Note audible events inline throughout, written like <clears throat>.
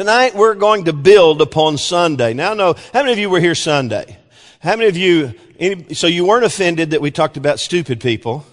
tonight we're going to build upon Sunday. Now, no, how many of you were here Sunday? How many of you, any, so you weren't offended that we talked about stupid people?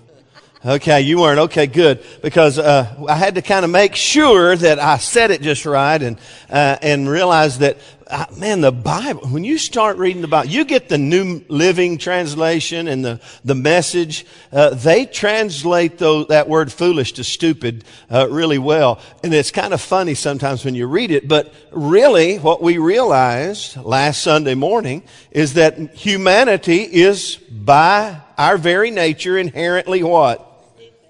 Okay, you weren't. Okay, good. Because uh, I had to kind of make sure that I said it just right and uh, and realize that uh, man, the Bible. When you start reading the Bible, you get the New Living Translation and the the Message. Uh, they translate those, that word "foolish" to "stupid" uh, really well, and it's kind of funny sometimes when you read it. But really, what we realized last Sunday morning is that humanity is by our very nature inherently what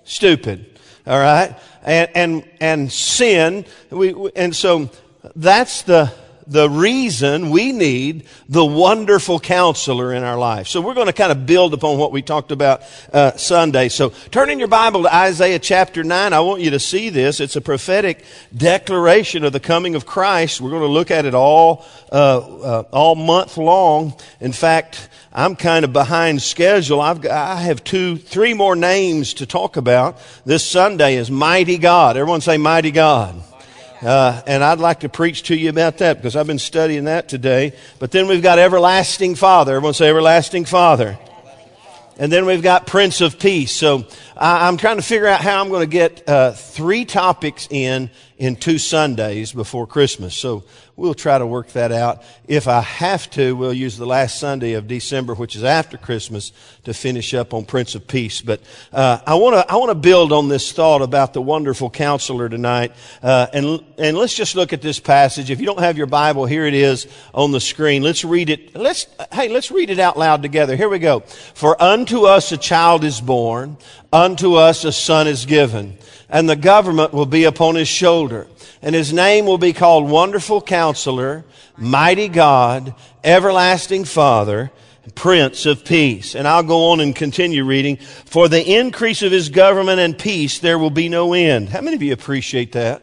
stupid. All right? And, and, and sin, we, and so that's the, the reason we need the wonderful counselor in our life. So we're going to kind of build upon what we talked about uh, Sunday. So turn in your Bible to Isaiah chapter 9. I want you to see this. It's a prophetic declaration of the coming of Christ. We're going to look at it all, uh, uh, all month long. In fact, I'm kind of behind schedule. I've I have two, three more names to talk about. This Sunday is Mighty God. Everyone say Mighty God. Uh, and I'd like to preach to you about that because I've been studying that today. But then we've got Everlasting Father. Everyone say Everlasting Father. And then we've got Prince of Peace. So I'm trying to figure out how I'm going to get uh, three topics in in two Sundays before Christmas. So we'll try to work that out. If I have to, we'll use the last Sunday of December, which is after Christmas, to finish up on Prince of Peace. But uh, I want to I want to build on this thought about the wonderful Counselor tonight, uh, and and let's just look at this passage. If you don't have your Bible, here it is on the screen. Let's read it. Let's hey, let's read it out loud together. Here we go. For unto us a child is born, unto us a son is given and the government will be upon his shoulder. And his name will be called Wonderful Counselor, Mighty God, Everlasting Father, Prince of Peace. And I'll go on and continue reading. For the increase of his government and peace, there will be no end. How many of you appreciate that?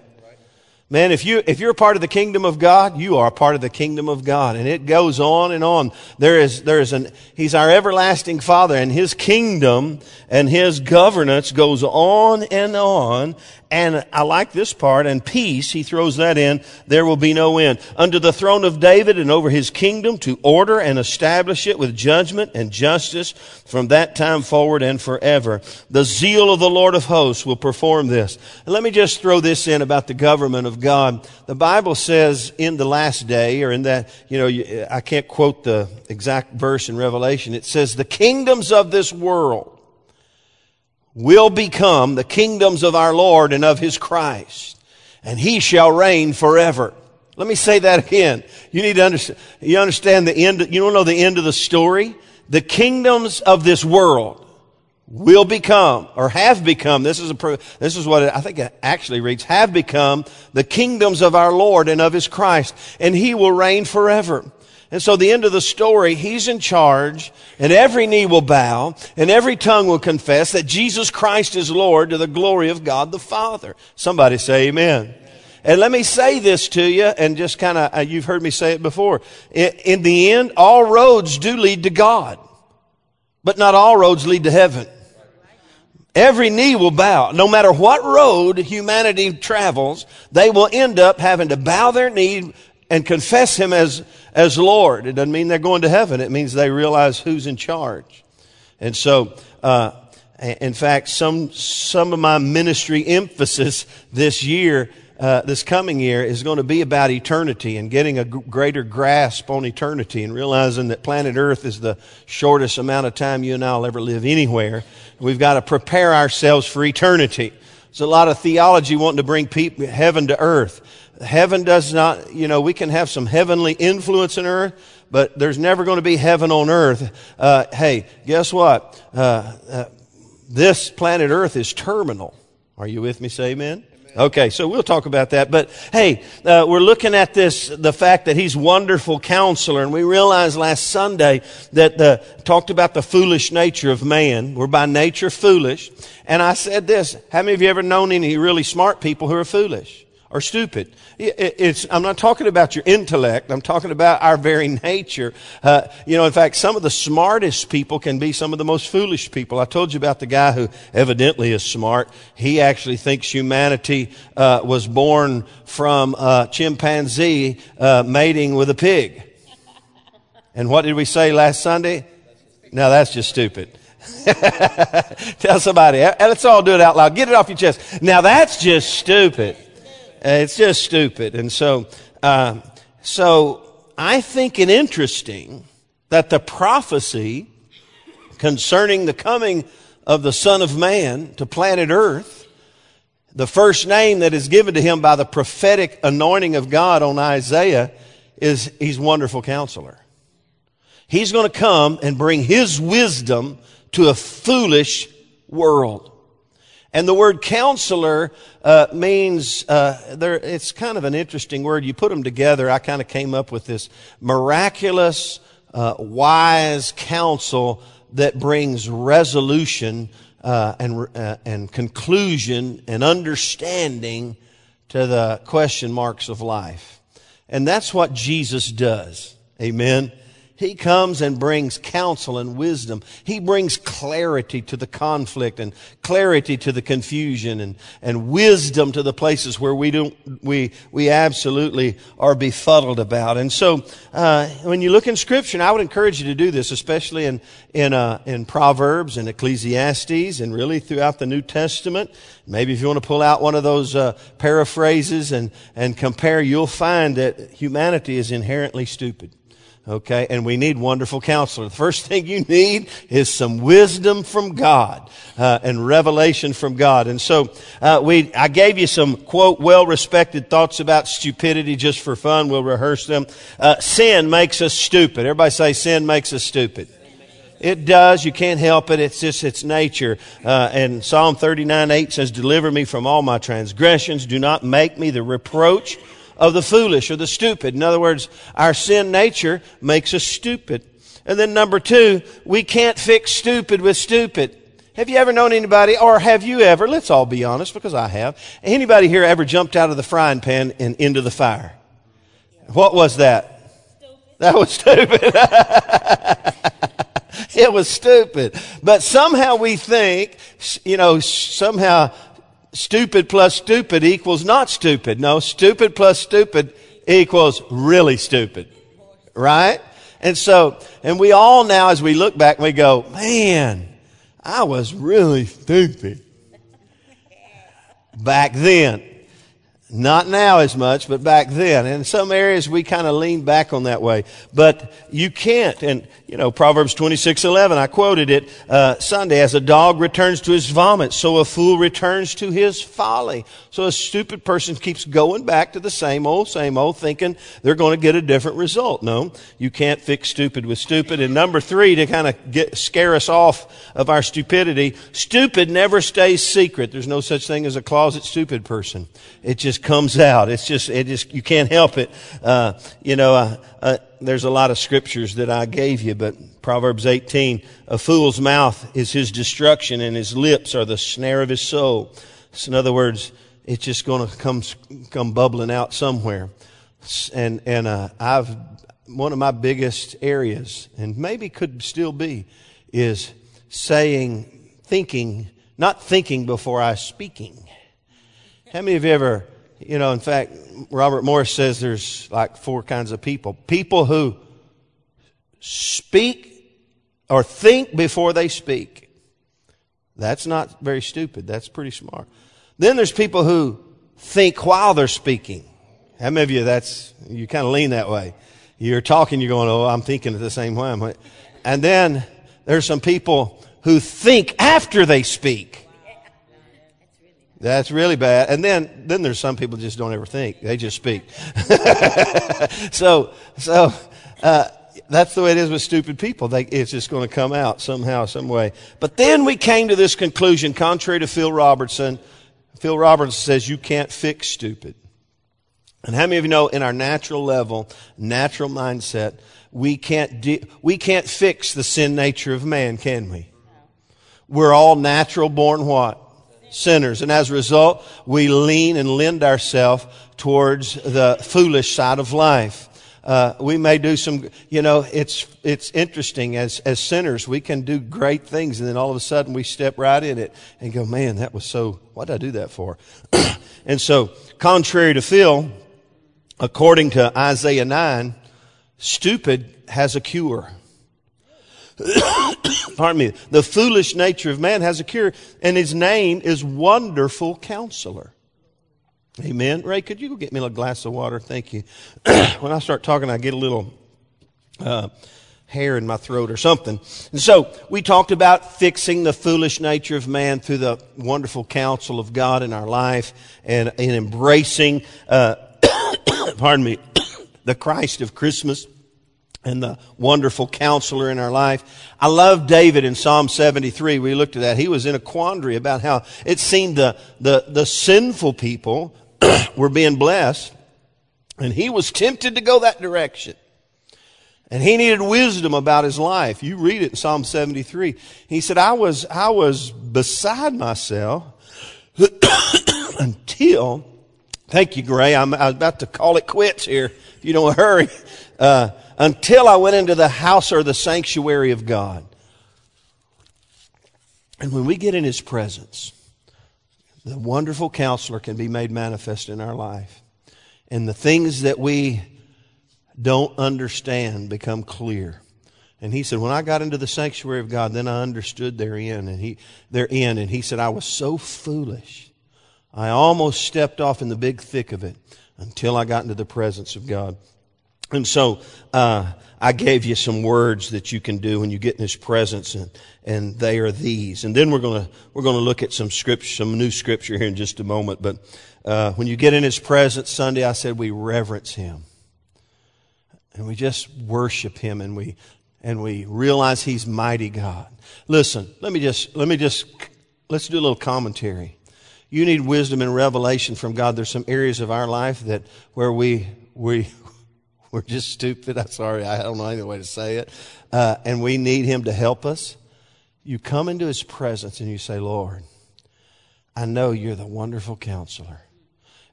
Man, if you if you're a part of the kingdom of God, you are a part of the kingdom of God, and it goes on and on. There is there is an He's our everlasting Father, and His kingdom and His governance goes on and on. And I like this part, and peace, he throws that in, there will be no end. Under the throne of David and over his kingdom to order and establish it with judgment and justice from that time forward and forever. The zeal of the Lord of hosts will perform this. And let me just throw this in about the government of God. The Bible says in the last day, or in that, you know, I can't quote the exact verse in Revelation. It says, the kingdoms of this world will become the kingdoms of our Lord and of his Christ, and he shall reign forever. Let me say that again. You need to understand, you understand the end, you don't know the end of the story? The kingdoms of this world will become, or have become, this is a, this is what I think it actually reads, have become the kingdoms of our Lord and of his Christ, and he will reign forever. And so the end of the story, he's in charge and every knee will bow and every tongue will confess that Jesus Christ is Lord to the glory of God the Father. Somebody say amen. And let me say this to you and just kind of, uh, you've heard me say it before. In, in the end, all roads do lead to God, but not all roads lead to heaven. Every knee will bow. No matter what road humanity travels, they will end up having to bow their knee and confess him as, as Lord. It doesn't mean they're going to heaven. It means they realize who's in charge. And so, uh, in fact, some, some of my ministry emphasis this year, uh, this coming year is going to be about eternity and getting a g- greater grasp on eternity and realizing that planet Earth is the shortest amount of time you and I will ever live anywhere. We've got to prepare ourselves for eternity. There's a lot of theology wanting to bring heaven to earth heaven does not, you know, we can have some heavenly influence in earth, but there's never going to be heaven on earth. Uh, hey, guess what? Uh, uh, this planet earth is terminal. Are you with me? Say amen. Okay, so we'll talk about that. But hey, uh, we're looking at this, the fact that he's wonderful counselor. And we realized last Sunday that the, talked about the foolish nature of man. We're by nature foolish. And I said this, how many of you ever known any really smart people who are foolish? Are stupid. It's, I'm not talking about your intellect. I'm talking about our very nature. Uh, you know, in fact, some of the smartest people can be some of the most foolish people. I told you about the guy who evidently is smart. He actually thinks humanity uh, was born from a chimpanzee uh, mating with a pig. And what did we say last Sunday? No, that's just stupid. <laughs> Tell somebody. Let's all do it out loud. Get it off your chest. Now that's just stupid. It's just stupid. And so, uh, so I think it interesting that the prophecy concerning the coming of the Son of Man to planet Earth, the first name that is given to him by the prophetic anointing of God on Isaiah is He's Wonderful Counselor. He's going to come and bring His wisdom to a foolish world. And the word counselor uh, means uh, there. It's kind of an interesting word. You put them together. I kind of came up with this miraculous, uh, wise counsel that brings resolution uh, and uh, and conclusion and understanding to the question marks of life. And that's what Jesus does. Amen. He comes and brings counsel and wisdom. He brings clarity to the conflict and clarity to the confusion and, and wisdom to the places where we don't, we, we absolutely are befuddled about. And so, uh, when you look in scripture, and I would encourage you to do this, especially in, in, uh, in Proverbs and Ecclesiastes and really throughout the New Testament. Maybe if you want to pull out one of those, uh, paraphrases and, and compare, you'll find that humanity is inherently stupid. Okay, and we need wonderful counselor. The first thing you need is some wisdom from God uh, and revelation from God. And so uh, we, I gave you some quote well-respected thoughts about stupidity just for fun. We'll rehearse them. Uh, sin makes us stupid. Everybody say sin makes us stupid. It does. You can't help it. It's just its nature. Uh, and Psalm 39, 8 says, Deliver me from all my transgressions. Do not make me the reproach of the foolish or the stupid. In other words, our sin nature makes us stupid. And then number two, we can't fix stupid with stupid. Have you ever known anybody, or have you ever, let's all be honest, because I have, anybody here ever jumped out of the frying pan and into the fire? What was that? Stupid. That was stupid. <laughs> it was stupid. But somehow we think, you know, somehow stupid plus stupid equals not stupid. No, stupid plus stupid equals really stupid. Right? And so, and we all now, as we look back, we go, man, I was really stupid back then. Not now as much, but back then. In some areas we kind of lean back on that way. But you can't. And, you know, Proverbs 26, 11, I quoted it, uh, Sunday, as a dog returns to his vomit, so a fool returns to his folly. So a stupid person keeps going back to the same old, same old, thinking they're going to get a different result. No, you can't fix stupid with stupid. And number three, to kind of get, scare us off of our stupidity, stupid never stays secret. There's no such thing as a closet stupid person. It just comes out. It's just, it just, you can't help it. Uh, you know, uh, uh, there's a lot of scriptures that I gave you, but Proverbs 18, a fool's mouth is his destruction and his lips are the snare of his soul. So in other words, it's just going to come, come bubbling out somewhere. And, and, uh, I've, one of my biggest areas, and maybe could still be, is saying, thinking, not thinking before I speaking. How many of you ever you know, in fact, Robert Morris says there's like four kinds of people. People who speak or think before they speak. That's not very stupid. That's pretty smart. Then there's people who think while they're speaking. How many of you that's, you kind of lean that way. You're talking, you're going, oh, I'm thinking it the same way. And then there's some people who think after they speak. That's really bad. And then, then there's some people just don't ever think. They just speak. <laughs> so, so, uh, that's the way it is with stupid people. They, it's just going to come out somehow, some way. But then we came to this conclusion, contrary to Phil Robertson. Phil Robertson says you can't fix stupid. And how many of you know in our natural level, natural mindset, we can't de- we can't fix the sin nature of man, can we? We're all natural born what? Sinners. And as a result, we lean and lend ourselves towards the foolish side of life. Uh, we may do some, you know, it's, it's interesting as, as sinners, we can do great things and then all of a sudden we step right in it and go, man, that was so, what did I do that for? <clears throat> and so, contrary to Phil, according to Isaiah 9, stupid has a cure. <clears throat> Pardon me. The foolish nature of man has a cure, and his name is Wonderful Counselor. Amen. Ray, could you go get me a glass of water? Thank you. <clears throat> when I start talking, I get a little uh, hair in my throat or something. And so we talked about fixing the foolish nature of man through the wonderful counsel of God in our life and, and embracing, uh, <coughs> pardon me, <coughs> the Christ of Christmas and the wonderful counselor in our life. I love David in Psalm 73. We looked at that. He was in a quandary about how it seemed the, the, the sinful people <clears throat> were being blessed, and he was tempted to go that direction. And he needed wisdom about his life. You read it in Psalm 73. He said, I was, I was beside myself <clears throat> until, thank you, Gray. I'm, I about to call it quits here if you don't <laughs> hurry. Uh, until I went into the house or the sanctuary of God. And when we get in his presence, the wonderful counselor can be made manifest in our life. And the things that we don't understand become clear. And he said, when I got into the sanctuary of God, then I understood therein and he, therein. And he said, I was so foolish. I almost stepped off in the big thick of it until I got into the presence of God. And so, uh, I gave you some words that you can do when you get in His presence, and, and they are these. And then we're gonna, we're gonna look at some scripture, some new scripture here in just a moment. But, uh, when you get in His presence Sunday, I said we reverence Him. And we just worship Him and we, and we realize He's mighty God. Listen, let me just, let me just, let's do a little commentary. You need wisdom and revelation from God. There's some areas of our life that, where we, we, we're just stupid. I'm sorry. I don't know any way to say it. Uh, and we need Him to help us. You come into His presence and you say, Lord, I know you're the wonderful counselor.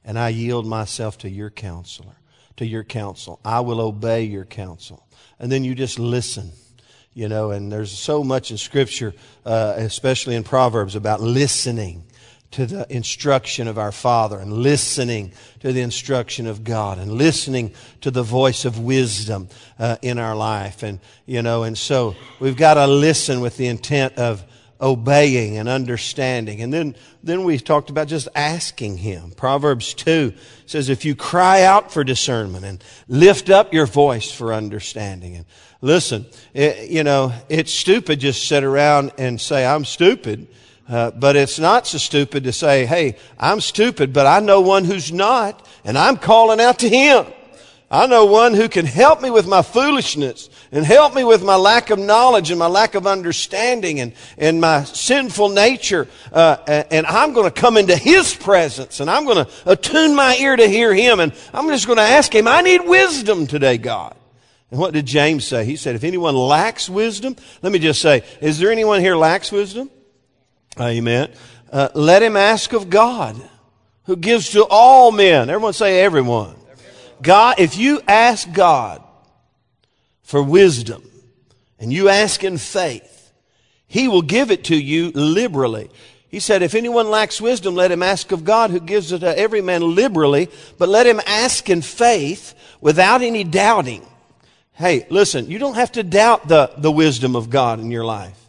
And I yield myself to your counselor, to your counsel. I will obey your counsel. And then you just listen you know, and there's so much in Scripture, uh, especially in Proverbs, about listening to the instruction of our Father and listening to the instruction of God and listening to the voice of wisdom uh, in our life. And, you know, and so we've got to listen with the intent of obeying and understanding. And then, then we talked about just asking Him. Proverbs 2 says, if you cry out for discernment and lift up your voice for understanding. And listen, it, you know, it's stupid just sit around and say, I'm stupid uh, but it's not so stupid to say, hey, I'm stupid, but I know one who's not, and I'm calling out to him. I know one who can help me with my foolishness and help me with my lack of knowledge and my lack of understanding and, and my sinful nature. Uh, and I'm going to come into his presence and I'm going to attune my ear to hear him. And I'm just going to ask him, I need wisdom today, God. And what did James say? He said, if anyone lacks wisdom, let me just say, is there anyone here lacks wisdom? Amen. Uh, let him ask of God, who gives to all men. Everyone say everyone. God, if you ask God for wisdom and you ask in faith, he will give it to you liberally. He said, if anyone lacks wisdom, let him ask of God who gives it to every man liberally, but let him ask in faith without any doubting. Hey, listen, you don't have to doubt the, the wisdom of God in your life.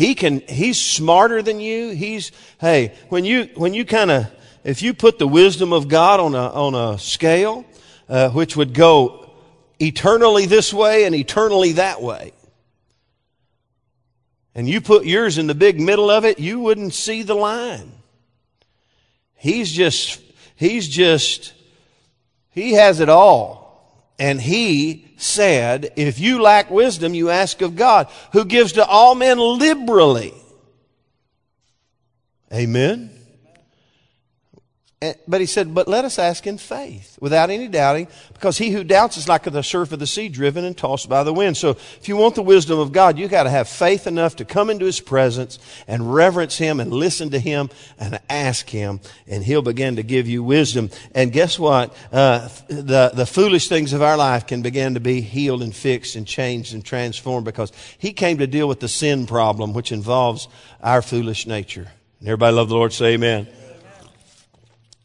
He can, he's smarter than you. He's, hey, when you, when you kind of, if you put the wisdom of God on a, on a scale, uh, which would go eternally this way and eternally that way, and you put yours in the big middle of it, you wouldn't see the line. He's just, he's just, he has it all. And he said, If you lack wisdom, you ask of God, who gives to all men liberally. Amen. But he said, but let us ask in faith, without any doubting, because he who doubts is like the surf of the sea, driven and tossed by the wind. So if you want the wisdom of God, you got to have faith enough to come into his presence and reverence him and listen to him and ask him, and he'll begin to give you wisdom. And guess what? Uh, the, the foolish things of our life can begin to be healed and fixed and changed and transformed because he came to deal with the sin problem, which involves our foolish nature. And everybody love the Lord, say amen.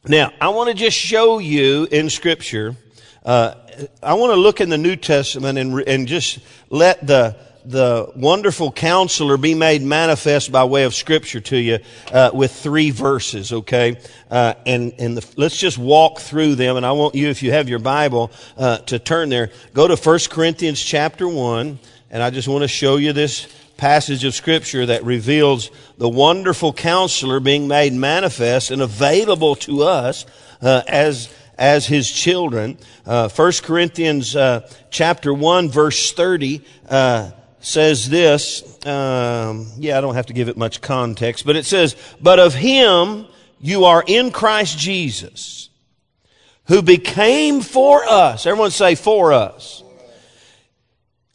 Now, I want to just show you in Scripture. Uh, I want to look in the New Testament and, and just let the the wonderful counselor be made manifest by way of scripture to you uh, with three verses okay uh, and and the, let's just walk through them and i want you if you have your bible uh, to turn there go to 1 corinthians chapter 1 and i just want to show you this passage of scripture that reveals the wonderful counselor being made manifest and available to us uh, as as his children. Uh, 1 Corinthians uh, chapter 1 verse 30 uh, says this. Um, yeah, I don't have to give it much context, but it says, But of him you are in Christ Jesus, who became for us. Everyone say, for us.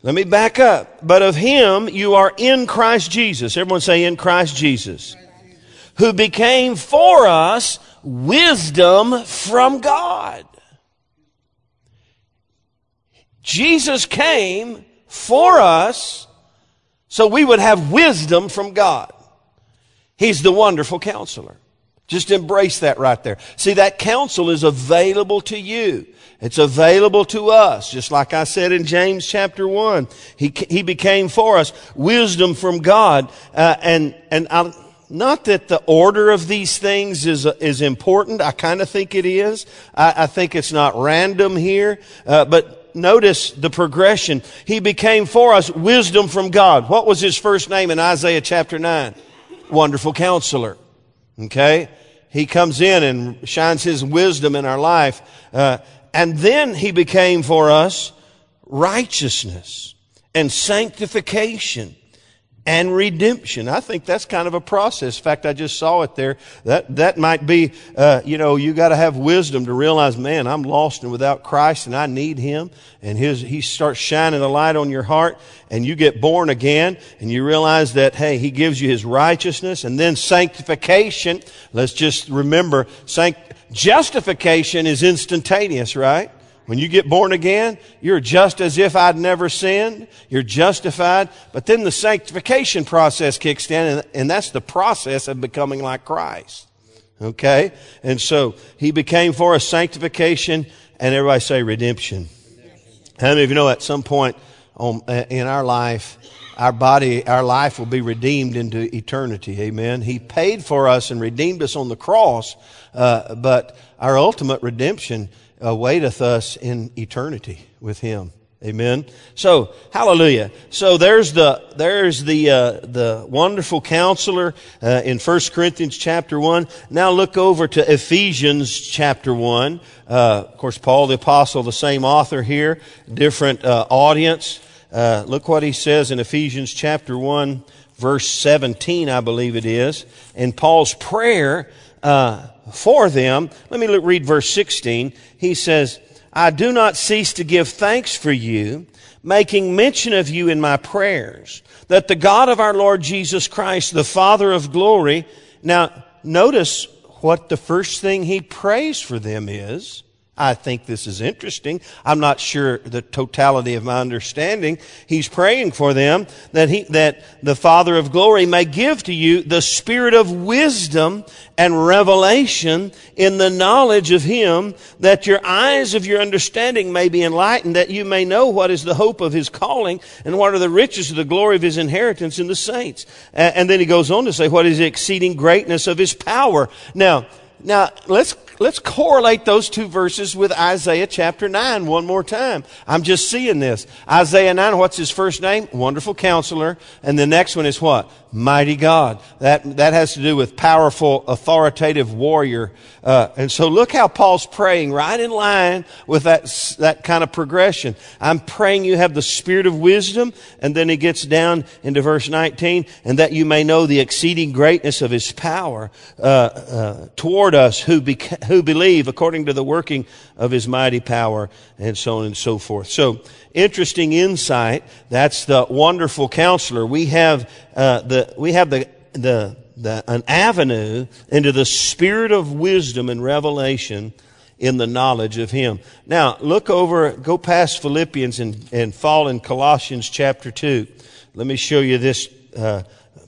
Let me back up. But of him you are in Christ Jesus. Everyone say in Christ Jesus. Who became for us wisdom from God. Jesus came for us so we would have wisdom from God. He's the wonderful counselor. Just embrace that right there. See, that counsel is available to you. It's available to us. Just like I said in James chapter 1. He, he became for us wisdom from God. Uh, and, and I, not that the order of these things is, is important. I kind of think it is. I, I, think it's not random here. Uh, but notice the progression. He became for us wisdom from God. What was his first name in Isaiah chapter 9? Wonderful counselor. Okay? He comes in and shines his wisdom in our life. Uh, and then he became for us righteousness and sanctification and redemption. I think that's kind of a process. In fact, I just saw it there. That that might be, uh, you know, you got to have wisdom to realize, man, I'm lost and without Christ, and I need Him. And His He starts shining a light on your heart, and you get born again, and you realize that hey, He gives you His righteousness, and then sanctification. Let's just remember, sanct- justification is instantaneous, right? When you get born again, you're just as if I'd never sinned. You're justified. But then the sanctification process kicks in, and, and that's the process of becoming like Christ. Okay? And so he became for us sanctification, and everybody say redemption. How many of you know at some point in our life, our body, our life will be redeemed into eternity. Amen. He paid for us and redeemed us on the cross, uh, but our ultimate redemption awaiteth us in eternity with him. Amen. So, hallelujah. So there's the, there's the, uh, the wonderful counselor, uh, in 1 Corinthians chapter 1. Now look over to Ephesians chapter 1. Uh, of course, Paul the apostle, the same author here, different, uh, audience. Uh, look what he says in Ephesians chapter 1, verse 17, I believe it is. In Paul's prayer, uh, for them. Let me look, read verse 16. He says, I do not cease to give thanks for you, making mention of you in my prayers, that the God of our Lord Jesus Christ, the Father of glory, now notice what the first thing he prays for them is. I think this is interesting. I'm not sure the totality of my understanding. He's praying for them that he, that the Father of glory may give to you the spirit of wisdom and revelation in the knowledge of Him, that your eyes of your understanding may be enlightened, that you may know what is the hope of His calling and what are the riches of the glory of His inheritance in the saints. And then he goes on to say, what is the exceeding greatness of His power. Now, now, let's, let's correlate those two verses with Isaiah chapter 9 one more time. I'm just seeing this. Isaiah 9, what's his first name? Wonderful counselor. And the next one is what? Mighty God. That, that has to do with powerful, authoritative warrior. Uh, and so look how Paul's praying right in line with that, that kind of progression. I'm praying you have the spirit of wisdom. And then he gets down into verse 19, and that you may know the exceeding greatness of his power, uh, uh, toward us who, beca- who believe according to the working of his mighty power and so on and so forth. So interesting insight. That's the wonderful counselor. We have, uh, the, we have the, the, the, an avenue into the spirit of wisdom and revelation in the knowledge of him. Now, look over, go past Philippians and, and fall in Colossians chapter 2. Let me show you this uh,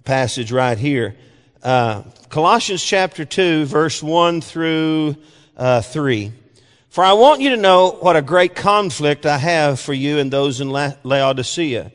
passage right here. Uh, Colossians chapter 2, verse 1 through uh, 3. For I want you to know what a great conflict I have for you and those in La- Laodicea,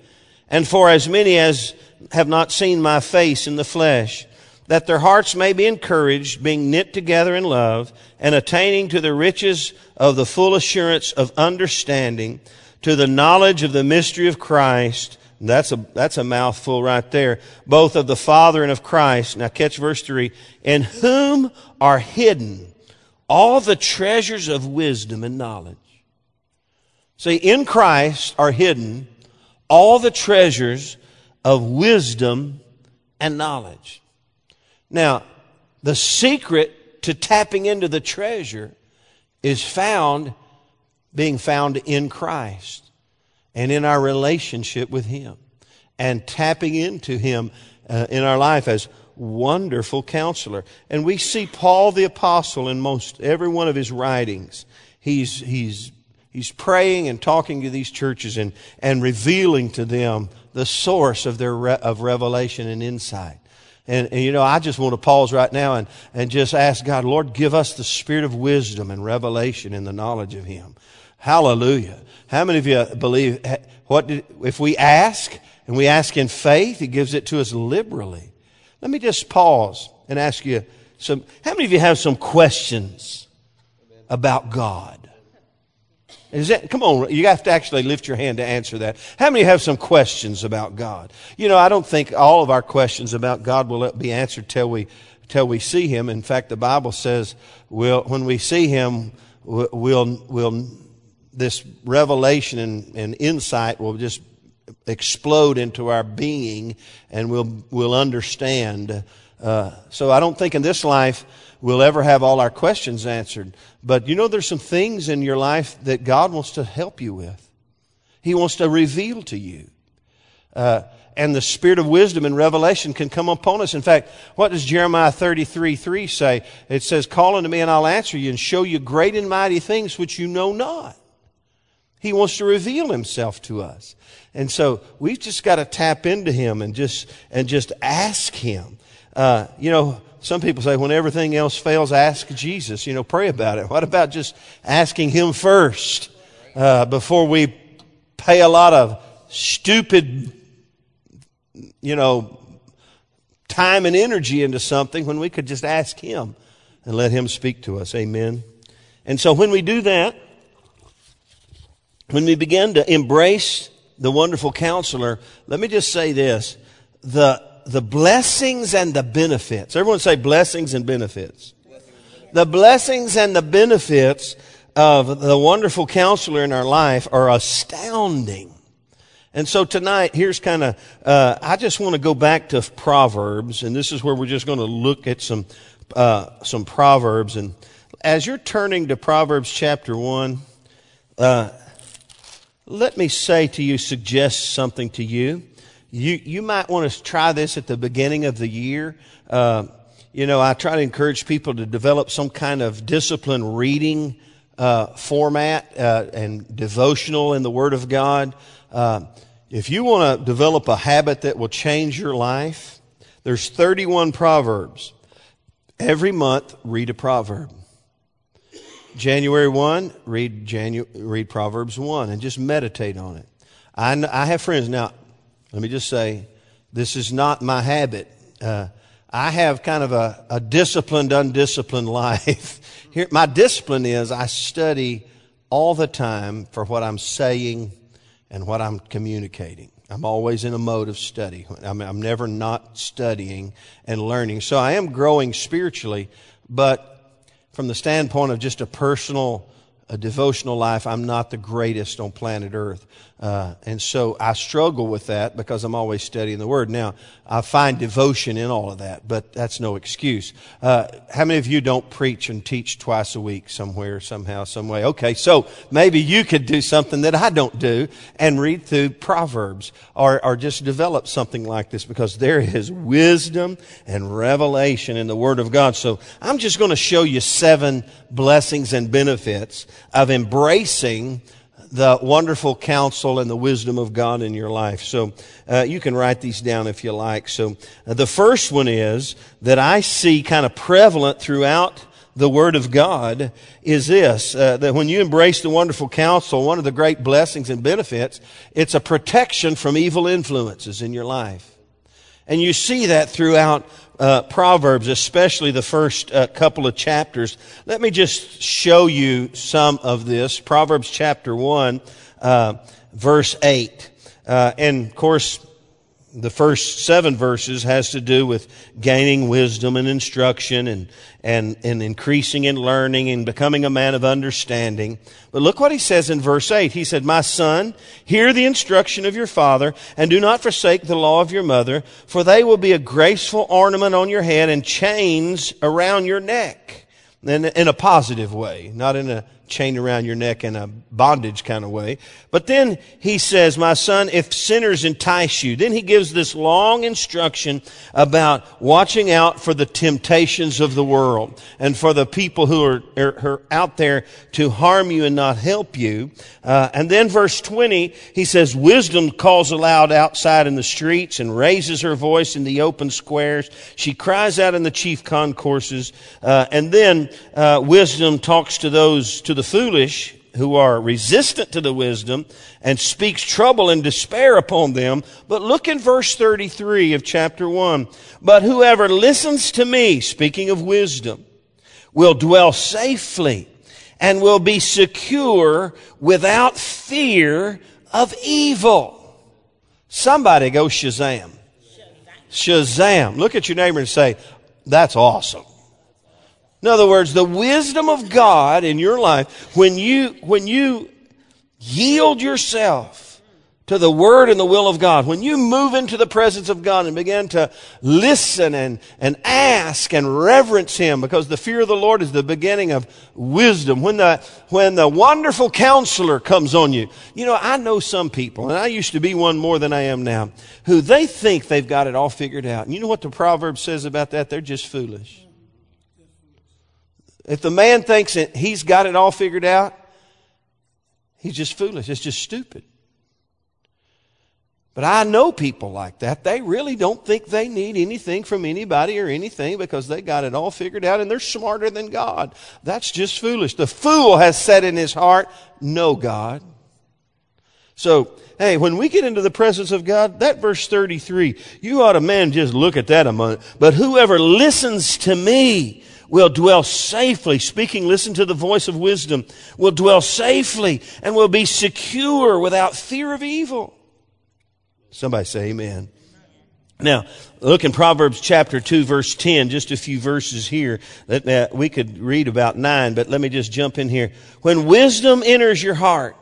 and for as many as have not seen my face in the flesh, that their hearts may be encouraged, being knit together in love, and attaining to the riches of the full assurance of understanding, to the knowledge of the mystery of Christ, that's a, that's a mouthful right there. Both of the Father and of Christ. Now catch verse 3. In whom are hidden all the treasures of wisdom and knowledge. See, in Christ are hidden all the treasures of wisdom and knowledge. Now, the secret to tapping into the treasure is found being found in Christ and in our relationship with Him and tapping into Him uh, in our life as wonderful counselor. And we see Paul the apostle in most every one of his writings. He's, he's, he's praying and talking to these churches and, and revealing to them the source of their re, of revelation and insight. And, and, you know, I just want to pause right now and, and just ask God, Lord, give us the spirit of wisdom and revelation in the knowledge of Him. Hallelujah. How many of you believe what did, if we ask and we ask in faith, he gives it to us liberally. Let me just pause and ask you some how many of you have some questions about God? Is that, come on, you have to actually lift your hand to answer that. How many have some questions about God? You know, I don't think all of our questions about God will be answered till we, till we see Him. In fact, the Bible says we'll, when we see Him, we'll, we'll this revelation and, and insight will just explode into our being and we'll, we'll understand. Uh, so I don't think in this life we'll ever have all our questions answered. But you know, there's some things in your life that God wants to help you with. He wants to reveal to you. Uh, and the spirit of wisdom and revelation can come upon us. In fact, what does Jeremiah 33 3 say? It says, Call unto me and I'll answer you and show you great and mighty things which you know not. He wants to reveal himself to us. And so we've just got to tap into him and just, and just ask him. Uh, you know, some people say when everything else fails, ask Jesus. You know, pray about it. What about just asking him first uh, before we pay a lot of stupid, you know, time and energy into something when we could just ask him and let him speak to us. Amen. And so when we do that, when we begin to embrace the wonderful counselor, let me just say this. The, the blessings and the benefits. Everyone say blessings and benefits. The blessings and the benefits of the wonderful counselor in our life are astounding. And so tonight, here's kind of, uh, I just want to go back to Proverbs, and this is where we're just going to look at some, uh, some Proverbs. And as you're turning to Proverbs chapter 1, uh, let me say to you, suggest something to you. You, you might want to try this at the beginning of the year. Uh, you know, I try to encourage people to develop some kind of discipline reading uh, format uh, and devotional in the Word of God. Uh, if you want to develop a habit that will change your life, there's 31 proverbs. Every month, read a proverb. January 1, read, Janu- read Proverbs 1 and just meditate on it. I, I have friends. Now, let me just say, this is not my habit. Uh, I have kind of a, a disciplined, undisciplined <laughs> life. Here, my discipline is I study all the time for what I'm saying and what I'm communicating. I'm always in a mode of study. I'm, I'm never not studying and learning. So I am growing spiritually, but from the standpoint of just a personal a devotional life, I'm not the greatest on planet Earth. Uh, and so I struggle with that because I'm always studying the Word. Now, I find devotion in all of that, but that's no excuse. Uh, how many of you don't preach and teach twice a week somewhere, somehow, some way? Okay, so maybe you could do something that I don't do and read through Proverbs or, or just develop something like this because there is wisdom and revelation in the Word of God. So I'm just going to show you seven blessings and benefits of embracing the wonderful counsel and the wisdom of God in your life. So uh, you can write these down if you like. So uh, the first one is that I see kind of prevalent throughout the Word of God is this, uh, that when you embrace the wonderful counsel, one of the great blessings and benefits, it's a protection from evil influences in your life. And you see that throughout uh, Proverbs, especially the first uh, couple of chapters. Let me just show you some of this. Proverbs chapter 1, uh, verse 8. Uh, and of course, the first seven verses has to do with gaining wisdom and instruction and, and, and increasing in learning and becoming a man of understanding. But look what he says in verse 8. He said, My son, hear the instruction of your father and do not forsake the law of your mother, for they will be a graceful ornament on your head and chains around your neck. In, in a positive way, not in a chained around your neck in a bondage kind of way. But then he says, my son, if sinners entice you, then he gives this long instruction about watching out for the temptations of the world and for the people who are, are, are out there to harm you and not help you. Uh, and then verse 20, he says, wisdom calls aloud outside in the streets and raises her voice in the open squares. She cries out in the chief concourses. Uh, and then uh, wisdom talks to those, to the foolish who are resistant to the wisdom and speaks trouble and despair upon them. But look in verse 33 of chapter 1. But whoever listens to me, speaking of wisdom, will dwell safely and will be secure without fear of evil. Somebody go Shazam. Shazam. Look at your neighbor and say, that's awesome. In other words, the wisdom of God in your life, when you, when you yield yourself to the Word and the will of God, when you move into the presence of God and begin to listen and, and ask and reverence Him, because the fear of the Lord is the beginning of wisdom. When the, when the wonderful counselor comes on you, you know, I know some people, and I used to be one more than I am now, who they think they've got it all figured out. And you know what the proverb says about that? They're just foolish. If the man thinks that he's got it all figured out, he's just foolish. It's just stupid. But I know people like that. They really don't think they need anything from anybody or anything because they got it all figured out and they're smarter than God. That's just foolish. The fool has said in his heart, no God. So, hey, when we get into the presence of God, that verse 33, you ought to, man, just look at that a moment. But whoever listens to me, will dwell safely, speaking, listen to the voice of wisdom, will dwell safely and will be secure without fear of evil. Somebody say amen. Now, look in Proverbs chapter 2 verse 10, just a few verses here that uh, we could read about nine, but let me just jump in here. When wisdom enters your heart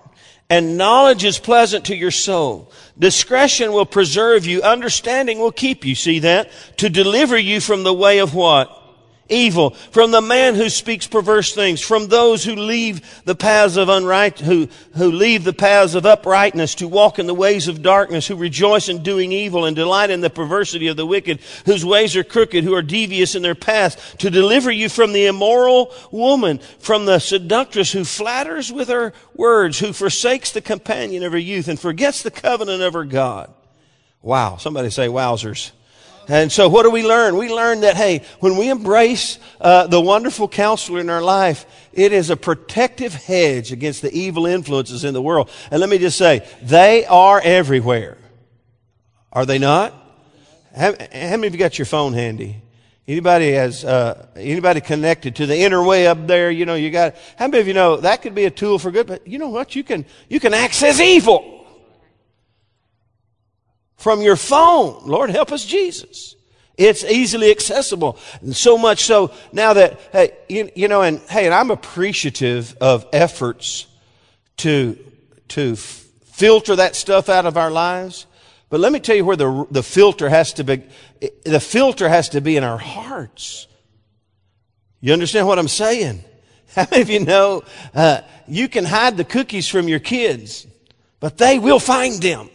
and knowledge is pleasant to your soul, discretion will preserve you, understanding will keep you, see that? To deliver you from the way of what? Evil, from the man who speaks perverse things, from those who leave the paths of unright, who, who leave the paths of uprightness to walk in the ways of darkness, who rejoice in doing evil and delight in the perversity of the wicked, whose ways are crooked, who are devious in their paths, to deliver you from the immoral woman, from the seductress who flatters with her words, who forsakes the companion of her youth and forgets the covenant of her God. Wow. Somebody say wowzers. And so what do we learn? We learn that, hey, when we embrace uh, the wonderful counselor in our life, it is a protective hedge against the evil influences in the world. And let me just say, they are everywhere. Are they not? How, how many of you got your phone handy? Anybody has, uh, anybody connected to the inner way up there? You know, you got, how many of you know that could be a tool for good, but you know what? You can, you can access evil from your phone. Lord help us, Jesus. It's easily accessible. And so much so now that, hey, you, you know, and hey, and I'm appreciative of efforts to, to f- filter that stuff out of our lives. But let me tell you where the, the filter has to be, the filter has to be in our hearts. You understand what I'm saying? <laughs> How many of you know, uh, you can hide the cookies from your kids, but they will find them.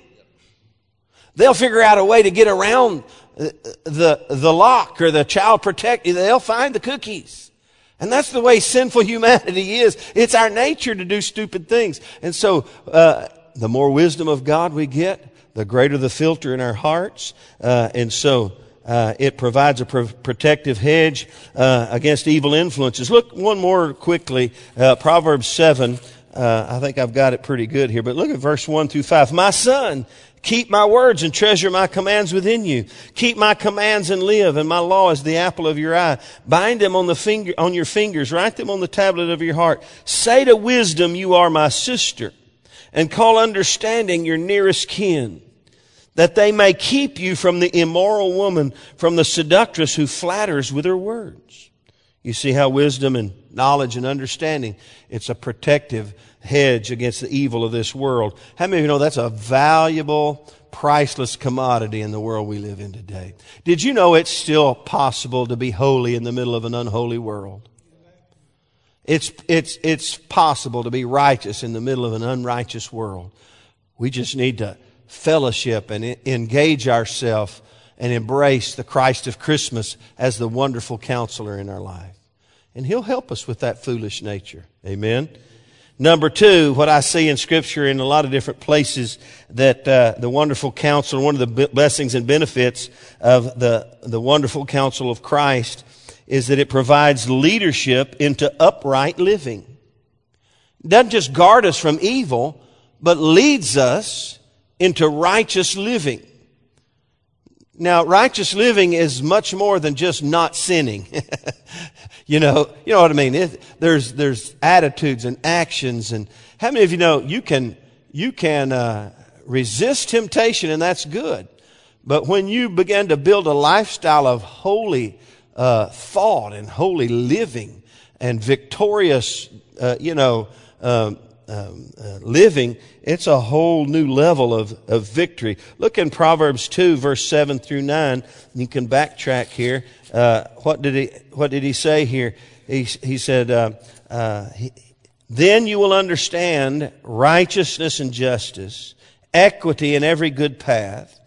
They'll figure out a way to get around the, the lock or the child protector. They'll find the cookies. And that's the way sinful <laughs> humanity is. It's our nature to do stupid things. And so, uh, the more wisdom of God we get, the greater the filter in our hearts. Uh, and so, uh, it provides a pro- protective hedge uh, against evil influences. Look one more quickly. Uh, Proverbs 7. Uh, I think I've got it pretty good here, but look at verse 1 through 5. My son, Keep my words and treasure my commands within you. Keep my commands and live, and my law is the apple of your eye. Bind them on the finger, on your fingers. Write them on the tablet of your heart. Say to wisdom, you are my sister, and call understanding your nearest kin, that they may keep you from the immoral woman, from the seductress who flatters with her words. You see how wisdom and knowledge and understanding, it's a protective hedge against the evil of this world. How many of you know that's a valuable, priceless commodity in the world we live in today? Did you know it's still possible to be holy in the middle of an unholy world? It's, it's, it's possible to be righteous in the middle of an unrighteous world. We just need to fellowship and engage ourselves and embrace the Christ of Christmas as the wonderful counselor in our life. And He'll help us with that foolish nature. Amen. Number two, what I see in Scripture in a lot of different places that uh, the wonderful counsel, one of the blessings and benefits of the, the wonderful counsel of Christ is that it provides leadership into upright living. It doesn't just guard us from evil, but leads us into righteous living. Now, righteous living is much more than just not sinning. <laughs> You know, you know what I mean? It, there's, there's attitudes and actions. And how many of you know you can, you can, uh, resist temptation and that's good. But when you begin to build a lifestyle of holy, uh, thought and holy living and victorious, uh, you know, um, um, uh, living, it's a whole new level of, of victory. Look in Proverbs 2, verse 7 through 9. You can backtrack here. Uh, what, did he, what did he say here? He, he said, uh, uh he, Then you will understand righteousness and justice, equity in every good path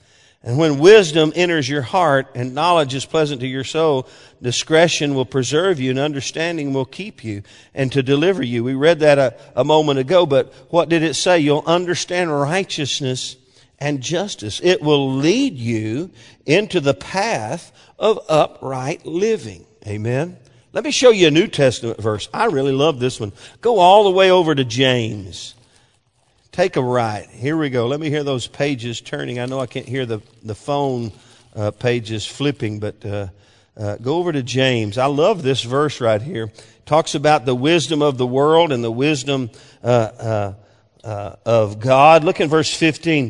and when wisdom enters your heart and knowledge is pleasant to your soul, discretion will preserve you and understanding will keep you and to deliver you. We read that a, a moment ago, but what did it say? You'll understand righteousness and justice. It will lead you into the path of upright living. Amen. Let me show you a New Testament verse. I really love this one. Go all the way over to James. Take a right. Here we go. Let me hear those pages turning. I know I can't hear the, the phone uh, pages flipping, but uh, uh, go over to James. I love this verse right here. talks about the wisdom of the world and the wisdom uh, uh, uh, of God. Look in verse 15.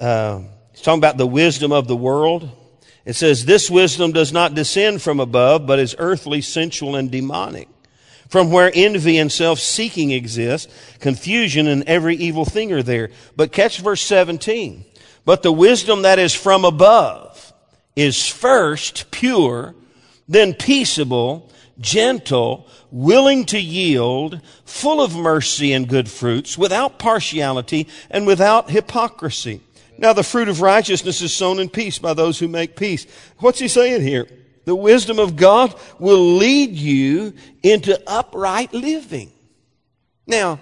it's talking about the wisdom of the world. It says, This wisdom does not descend from above, but is earthly, sensual, and demonic from where envy and self-seeking exist, confusion and every evil thing are there. But catch verse 17. But the wisdom that is from above is first pure, then peaceable, gentle, willing to yield, full of mercy and good fruits, without partiality and without hypocrisy. Now the fruit of righteousness is sown in peace by those who make peace. What's he saying here? The wisdom of God will lead you into upright living. Now,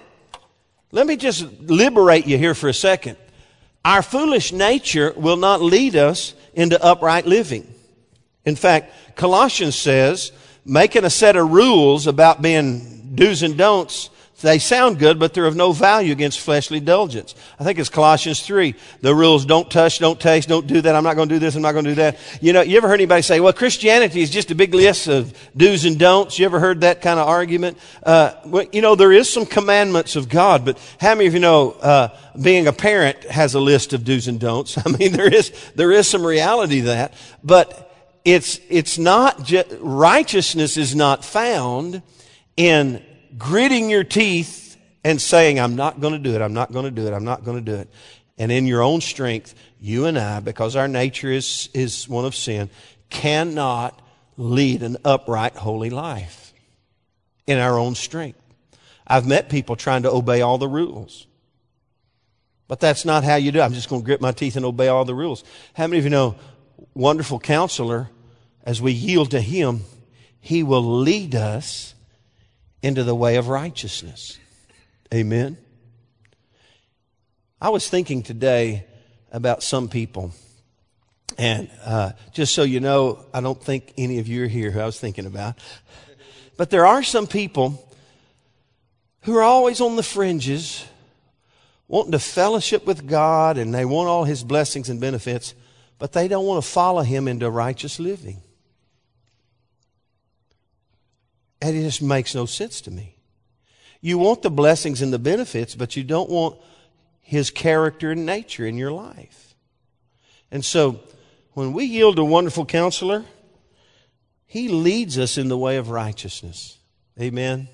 let me just liberate you here for a second. Our foolish nature will not lead us into upright living. In fact, Colossians says, making a set of rules about being do's and don'ts they sound good, but they're of no value against fleshly indulgence. I think it's Colossians 3. The rules don't touch, don't taste, don't do that. I'm not going to do this, I'm not going to do that. You know, you ever heard anybody say, well, Christianity is just a big list of do's and don'ts? You ever heard that kind of argument? Uh, well, you know, there is some commandments of God, but how many of you know, uh, being a parent has a list of do's and don'ts? <laughs> I mean, there is, there is some reality to that. But it's, it's not, just, righteousness is not found in gritting your teeth and saying, I'm not going to do it, I'm not going to do it, I'm not going to do it. And in your own strength, you and I, because our nature is, is one of sin, cannot lead an upright, holy life in our own strength. I've met people trying to obey all the rules. But that's not how you do it. I'm just going to grit my teeth and obey all the rules. How many of you know, wonderful counselor, as we yield to him, he will lead us into the way of righteousness. Amen. I was thinking today about some people. And uh, just so you know, I don't think any of you are here who I was thinking about. But there are some people who are always on the fringes, wanting to fellowship with God, and they want all His blessings and benefits, but they don't want to follow Him into righteous living. And it just makes no sense to me. You want the blessings and the benefits, but you don't want His character and nature in your life. And so, when we yield to a wonderful counselor, He leads us in the way of righteousness. Amen.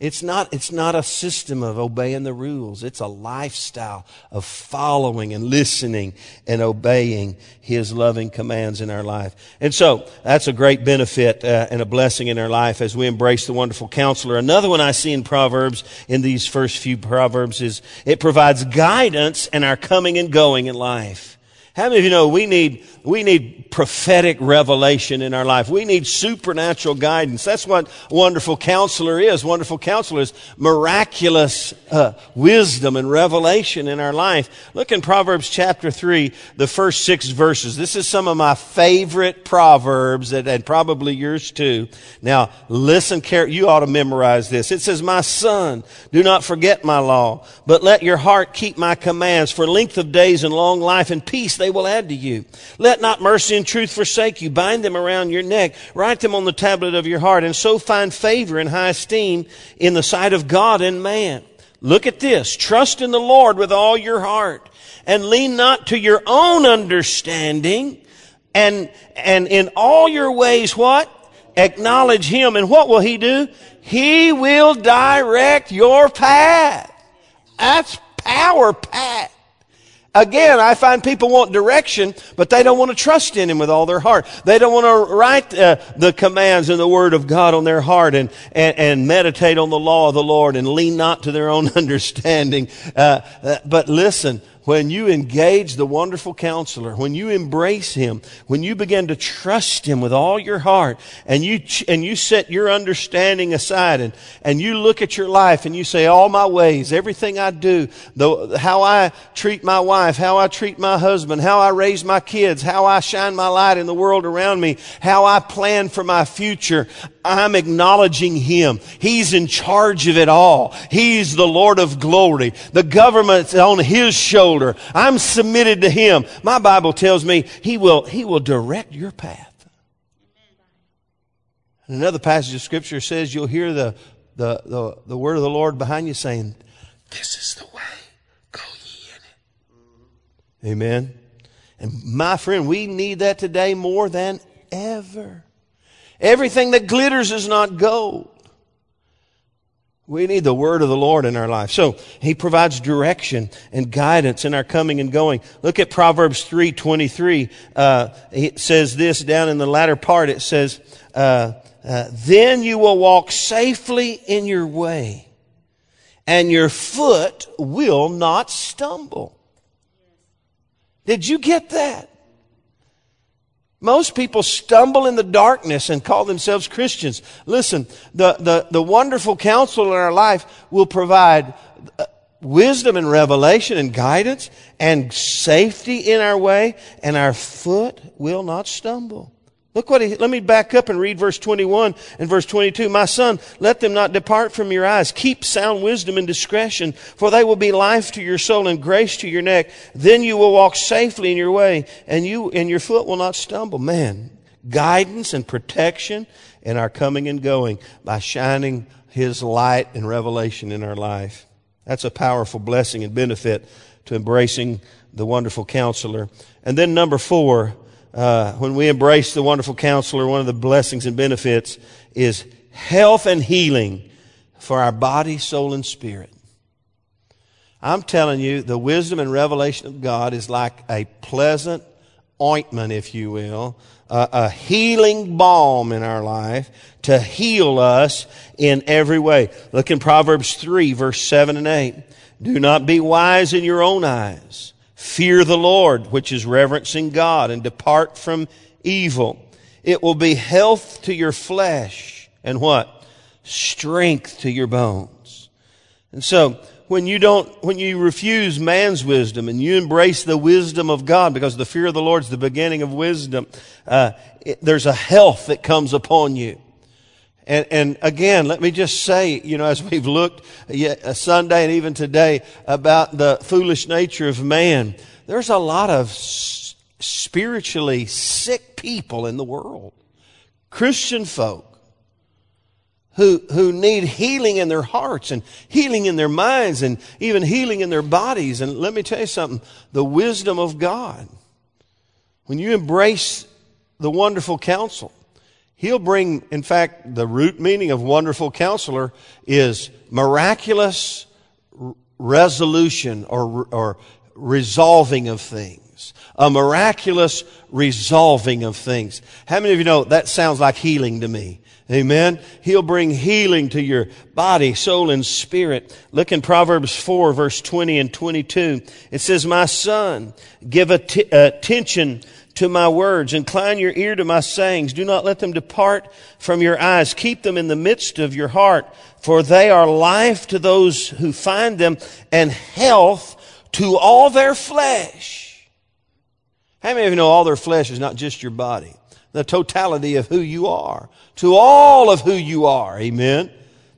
It's not, it's not a system of obeying the rules. It's a lifestyle of following and listening and obeying His loving commands in our life. And so, that's a great benefit uh, and a blessing in our life as we embrace the wonderful counselor. Another one I see in Proverbs, in these first few Proverbs, is it provides guidance in our coming and going in life. How many of you know we need, we need prophetic revelation in our life? We need supernatural guidance. That's what wonderful counselor is. Wonderful counselor is miraculous uh, wisdom and revelation in our life. Look in Proverbs chapter 3, the first six verses. This is some of my favorite Proverbs that, and probably yours too. Now, listen carefully. You ought to memorize this. It says, My son, do not forget my law, but let your heart keep my commands for length of days and long life and peace. They they will add to you. Let not mercy and truth forsake you. Bind them around your neck. Write them on the tablet of your heart and so find favor and high esteem in the sight of God and man. Look at this. Trust in the Lord with all your heart and lean not to your own understanding and, and in all your ways what? Acknowledge Him. And what will He do? He will direct your path. That's power path. Again, I find people want direction, but they don't want to trust in Him with all their heart. They don't want to write uh, the commands and the Word of God on their heart and, and, and, meditate on the law of the Lord and lean not to their own <laughs> understanding. Uh, uh, but listen, when you engage the wonderful counselor, when you embrace him, when you begin to trust him with all your heart, and you, and you set your understanding aside and, and you look at your life and you say, all my ways, everything I do, the, how I treat my wife, how I treat my husband, how I raise my kids, how I shine my light in the world around me, how I plan for my future, I'm acknowledging Him. He's in charge of it all. He's the Lord of glory. The government's on His shoulder. I'm submitted to Him. My Bible tells me He will, He will direct your path. And Another passage of Scripture says you'll hear the, the, the, the word of the Lord behind you saying, This is the way. Go ye in it. Amen. And my friend, we need that today more than ever. Everything that glitters is not gold. We need the word of the Lord in our life. So he provides direction and guidance in our coming and going. Look at Proverbs three twenty three. Uh, it says this down in the latter part. It says, uh, uh, "Then you will walk safely in your way, and your foot will not stumble." Did you get that? Most people stumble in the darkness and call themselves Christians. Listen, the, the, the wonderful counsel in our life will provide uh, wisdom and revelation and guidance and safety in our way, and our foot will not stumble. Look what he, let me back up and read verse 21 and verse 22. My son, let them not depart from your eyes. Keep sound wisdom and discretion, for they will be life to your soul and grace to your neck. Then you will walk safely in your way and you, and your foot will not stumble. Man, guidance and protection in our coming and going by shining his light and revelation in our life. That's a powerful blessing and benefit to embracing the wonderful counselor. And then number four, uh, when we embrace the wonderful counselor, one of the blessings and benefits is health and healing for our body, soul, and spirit. I'm telling you, the wisdom and revelation of God is like a pleasant ointment, if you will, a, a healing balm in our life to heal us in every way. Look in Proverbs 3, verse 7 and 8. Do not be wise in your own eyes. Fear the Lord, which is reverencing God, and depart from evil. It will be health to your flesh and what? Strength to your bones. And so, when you don't, when you refuse man's wisdom and you embrace the wisdom of God, because the fear of the Lord is the beginning of wisdom, uh, it, there's a health that comes upon you. And, and again, let me just say, you know, as we've looked a uh, Sunday and even today about the foolish nature of man, there's a lot of spiritually sick people in the world. Christian folk who, who need healing in their hearts and healing in their minds and even healing in their bodies. And let me tell you something the wisdom of God, when you embrace the wonderful counsel, He'll bring, in fact, the root meaning of wonderful counselor is miraculous resolution or, or resolving of things. A miraculous resolving of things. How many of you know that sounds like healing to me? Amen. He'll bring healing to your body, soul, and spirit. Look in Proverbs 4 verse 20 and 22. It says, My son, give attention to my words. Incline your ear to my sayings. Do not let them depart from your eyes. Keep them in the midst of your heart, for they are life to those who find them and health to all their flesh. How many of you know all their flesh is not just your body? The totality of who you are, to all of who you are. Amen.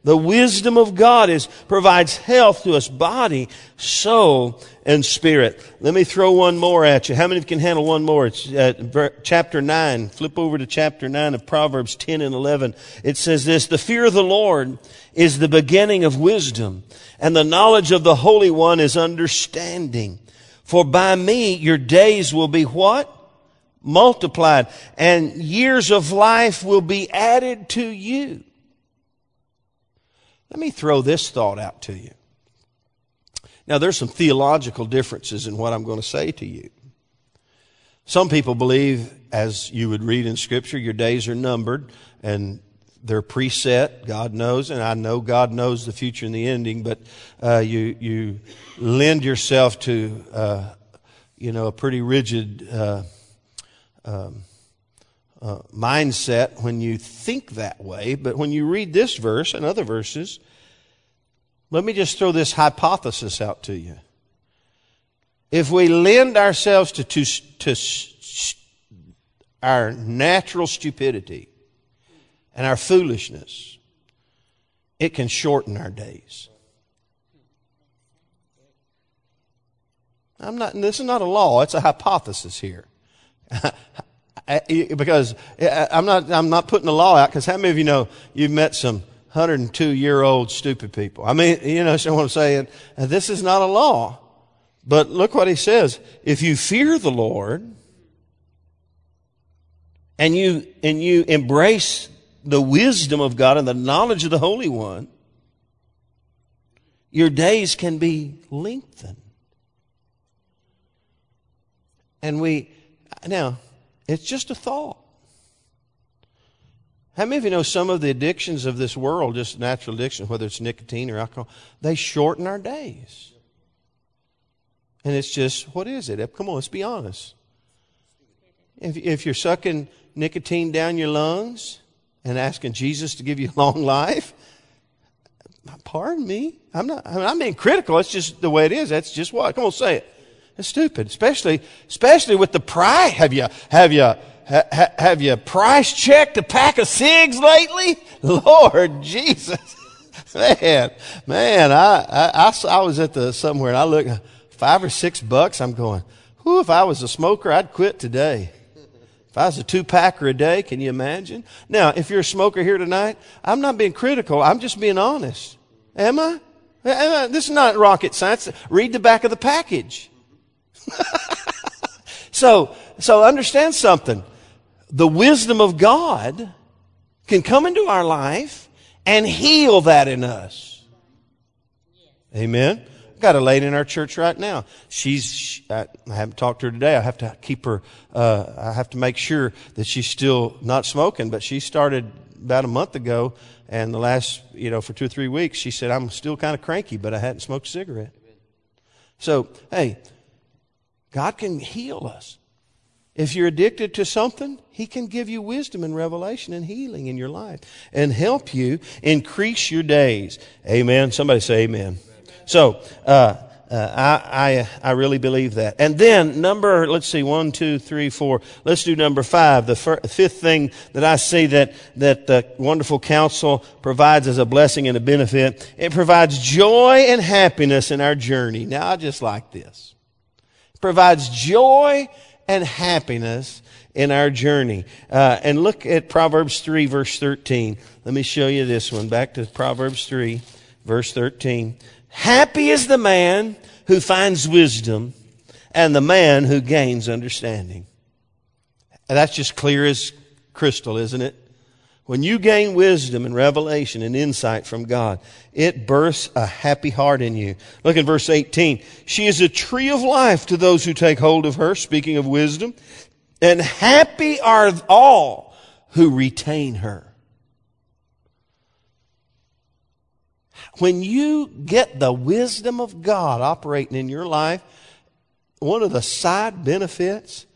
The wisdom of God is, provides health to us, body, soul, and spirit. Let me throw one more at you. How many of you can handle one more? It's uh, chapter 9. Flip over to chapter 9 of Proverbs 10 and 11. It says this, The fear of the Lord is the beginning of wisdom, and the knowledge of the Holy One is understanding. For by me your days will be what? Multiplied, and years of life will be added to you. Let me throw this thought out to you. Now, there's some theological differences in what I'm going to say to you. Some people believe, as you would read in Scripture, your days are numbered and they're preset. God knows, and I know God knows the future and the ending, but uh, you, you lend yourself to, uh, you know, a pretty rigid uh, um, uh, mindset when you think that way, but when you read this verse and other verses, let me just throw this hypothesis out to you. If we lend ourselves to, to, to our natural stupidity and our foolishness, it can shorten our days. I'm not, this is not a law, it's a hypothesis here. <laughs> because I'm not, I'm not putting the law out because how many of you know you've met some 102 year old stupid people? I mean, you know, <laughs> I'm saying? This is not a law. But look what he says. If you fear the Lord and you, and you embrace the wisdom of God and the knowledge of the Holy One, your days can be lengthened. And we, now, it's just a thought. How many of you know some of the addictions of this world, just natural addictions, whether it's nicotine or alcohol, they shorten our days. And it's just, what is it? Come on, let's be honest. If, if you're sucking nicotine down your lungs and asking Jesus to give you a <laughs> long life, pardon me. I'm not, I I'm being critical. It's just the way it is. That's just what. Come on, say it. It's stupid, especially, especially with the price. Have you, have you, ha, have you price checked a pack of cigs lately? <laughs> Lord Jesus. <laughs> Man, man, I, I, I, I was at the somewhere and I looked five or six bucks. I'm going, whew, if I was a smoker, I'd quit today. If I was a two packer a day, can you imagine? Now, if you're a smoker here tonight, I'm not being critical. I'm just being honest. Am I? This is not rocket science. Read the back of the package. <laughs> so, so understand something. The wisdom of God can come into our life and heal that in us. Amen. I've got a lady in our church right now. She's, I haven't talked to her today. I have to keep her, uh, I have to make sure that she's still not smoking, but she started about a month ago and the last, you know, for two or three weeks, she said, I'm still kind of cranky, but I hadn't smoked a cigarette. So, hey, God can heal us. If you're addicted to something, He can give you wisdom and revelation and healing in your life and help you increase your days. Amen. Somebody say amen. So, uh, uh, I, I, I really believe that. And then number, let's see, one, two, three, four. Let's do number five. The fir- fifth thing that I see that, that the wonderful counsel provides as a blessing and a benefit, it provides joy and happiness in our journey. Now I just like this. Provides joy and happiness in our journey. Uh, and look at Proverbs 3 verse 13. Let me show you this one. Back to Proverbs 3 verse 13. Happy is the man who finds wisdom and the man who gains understanding. And that's just clear as crystal, isn't it? When you gain wisdom and revelation and insight from God, it births a happy heart in you. Look at verse 18. She is a tree of life to those who take hold of her, speaking of wisdom, and happy are all who retain her. When you get the wisdom of God operating in your life, one of the side benefits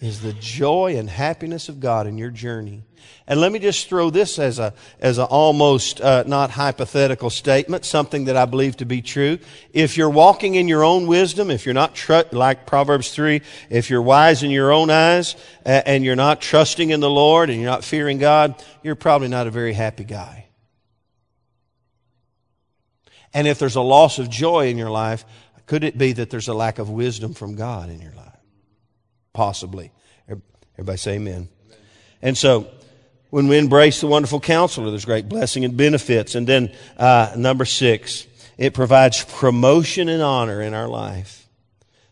is the joy and happiness of God in your journey. And let me just throw this as a as an almost uh, not hypothetical statement, something that I believe to be true. If you're walking in your own wisdom, if you're not tr- like Proverbs three, if you're wise in your own eyes uh, and you're not trusting in the Lord and you're not fearing God, you're probably not a very happy guy. And if there's a loss of joy in your life, could it be that there's a lack of wisdom from God in your life? Possibly. Everybody say amen. amen. And so, when we embrace the wonderful counselor, there's great blessing and benefits. And then, uh, number six, it provides promotion and honor in our life.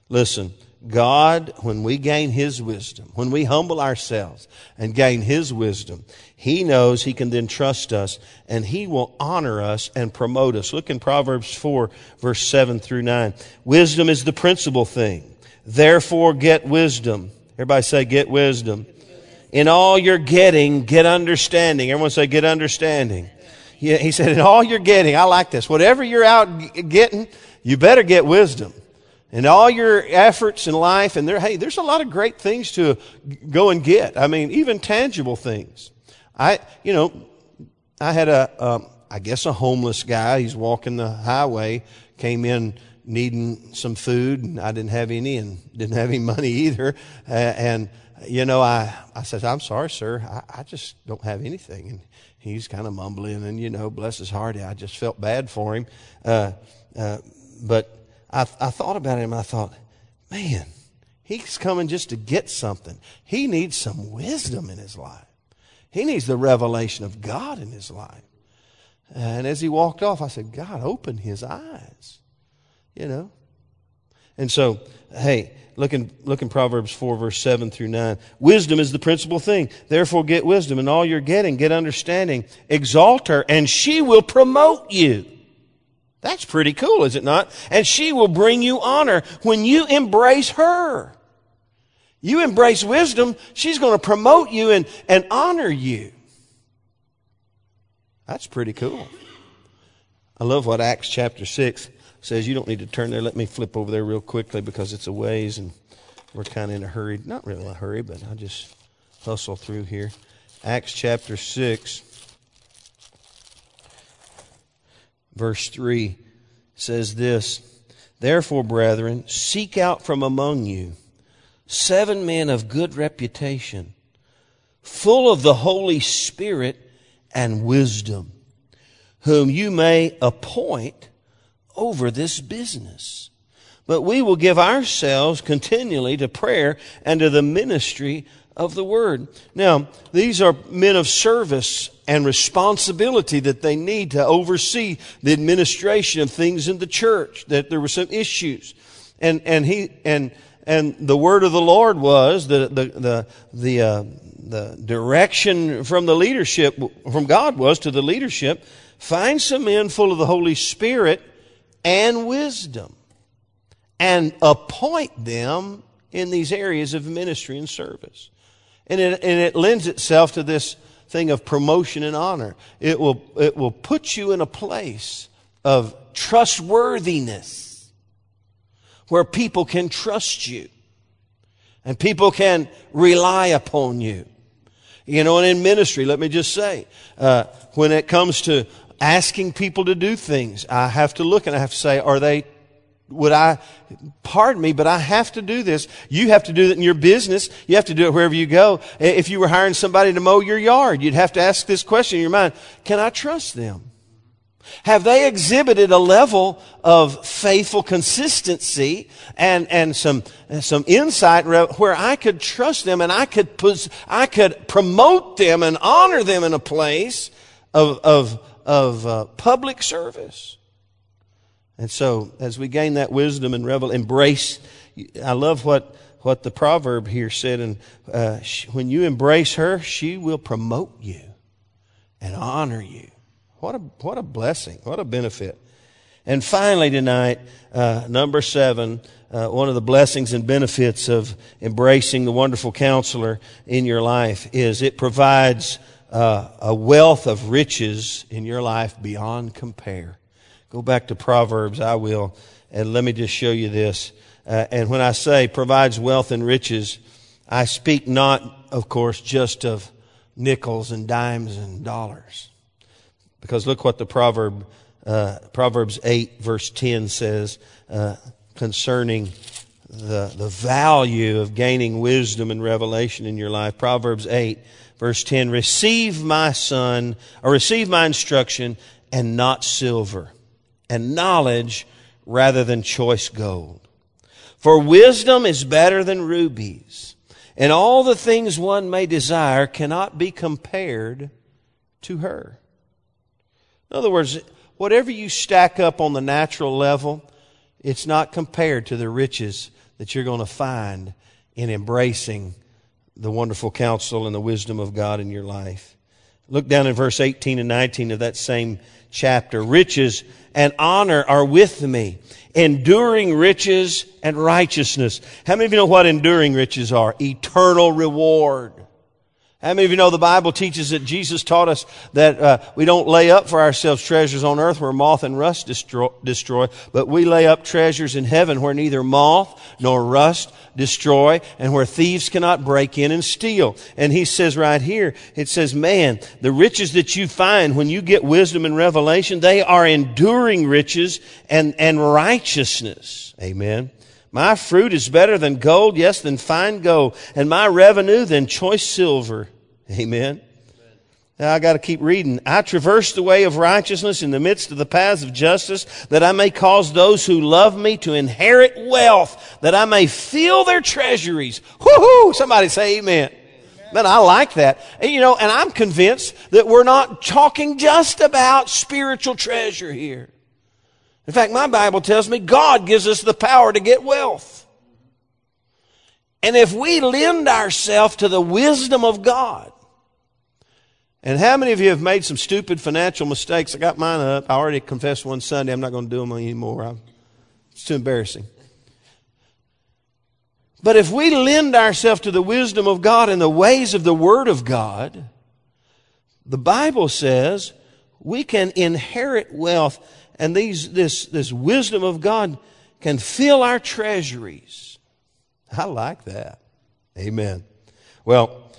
Listen, God, when we gain His wisdom, when we humble ourselves and gain His wisdom, He knows He can then trust us and He will honor us and promote us. Look in Proverbs 4 verse 7 through 9. Wisdom is the principal thing. Therefore get wisdom. Everybody say get wisdom. In all you're getting, get understanding. Everyone say get understanding. Yeah, he said, in all you're getting, I like this. Whatever you're out getting, you better get wisdom and all your efforts in life and there hey there's a lot of great things to go and get i mean even tangible things i you know i had a um, I guess a homeless guy he's walking the highway came in needing some food and i didn't have any and didn't have any money either uh, and you know i i said i'm sorry sir I, I just don't have anything and he's kind of mumbling and you know bless his heart i just felt bad for him uh, uh, but I, I thought about him. I thought, man, he's coming just to get something. He needs some wisdom in his life. He needs the revelation of God in his life. And as he walked off, I said, God, open his eyes. You know? And so, hey, look in, look in Proverbs 4, verse 7 through 9. Wisdom is the principal thing. Therefore, get wisdom. And all you're getting, get understanding. Exalt her, and she will promote you. That's pretty cool, is it not? And she will bring you honor when you embrace her. You embrace wisdom, she's going to promote you and, and honor you. That's pretty cool. I love what Acts chapter 6 says. You don't need to turn there. Let me flip over there real quickly because it's a ways and we're kind of in a hurry. Not really a hurry, but I'll just hustle through here. Acts chapter 6. verse 3 says this Therefore, brethren, seek out from among you seven men of good reputation, full of the Holy Spirit and wisdom, whom you may appoint over this business. But we will give ourselves continually to prayer and to the ministry of the word. Now, these are men of service and responsibility that they need to oversee the administration of things in the church, that there were some issues. And, and he, and, and the word of the Lord was the the the the, uh, the direction from the leadership from God was to the leadership. Find some men full of the Holy Spirit and wisdom, and appoint them in these areas of ministry and service. And it, and it lends itself to this thing of promotion and honor. It will, it will put you in a place of trustworthiness where people can trust you and people can rely upon you. You know, and in ministry, let me just say, uh, when it comes to asking people to do things, I have to look and I have to say, are they would I, pardon me, but I have to do this. You have to do it in your business. You have to do it wherever you go. If you were hiring somebody to mow your yard, you'd have to ask this question in your mind. Can I trust them? Have they exhibited a level of faithful consistency and, and some, some insight where I could trust them and I could, put, I could promote them and honor them in a place of, of, of uh, public service? And so, as we gain that wisdom and revel, embrace. I love what what the proverb here said. And uh, when you embrace her, she will promote you and honor you. What a what a blessing! What a benefit! And finally, tonight, uh, number seven, uh, one of the blessings and benefits of embracing the wonderful counselor in your life is it provides uh, a wealth of riches in your life beyond compare. Go back to Proverbs, I will, and let me just show you this. Uh, and when I say provides wealth and riches, I speak not, of course, just of nickels and dimes and dollars. Because look what the proverb, uh, Proverbs 8 verse 10 says, uh, concerning the, the value of gaining wisdom and revelation in your life. Proverbs 8 verse 10, receive my son, or receive my instruction and not silver and knowledge rather than choice gold. For wisdom is better than rubies, and all the things one may desire cannot be compared to her. In other words, whatever you stack up on the natural level, it's not compared to the riches that you're going to find in embracing the wonderful counsel and the wisdom of God in your life. Look down in verse 18 and 19 of that same chapter. Riches and honor are with me. Enduring riches and righteousness. How many of you know what enduring riches are? Eternal reward. How many of you know the Bible teaches that Jesus taught us that uh, we don't lay up for ourselves treasures on earth where moth and rust destroy, destroy, but we lay up treasures in heaven where neither moth nor rust destroy and where thieves cannot break in and steal. And he says right here, it says, man, the riches that you find when you get wisdom and revelation, they are enduring riches and, and righteousness. Amen. My fruit is better than gold, yes, than fine gold, and my revenue than choice silver. Amen. Now I got to keep reading. I traverse the way of righteousness in the midst of the paths of justice, that I may cause those who love me to inherit wealth, that I may fill their treasuries. Whoo-hoo! Somebody say amen. Man, I like that. And, you know, and I'm convinced that we're not talking just about spiritual treasure here. In fact, my Bible tells me God gives us the power to get wealth. And if we lend ourselves to the wisdom of God, and how many of you have made some stupid financial mistakes? I got mine up. I already confessed one Sunday. I'm not going to do them anymore. I'm, it's too embarrassing. But if we lend ourselves to the wisdom of God and the ways of the Word of God, the Bible says we can inherit wealth and these, this, this wisdom of God can fill our treasuries. I like that. Amen. Well,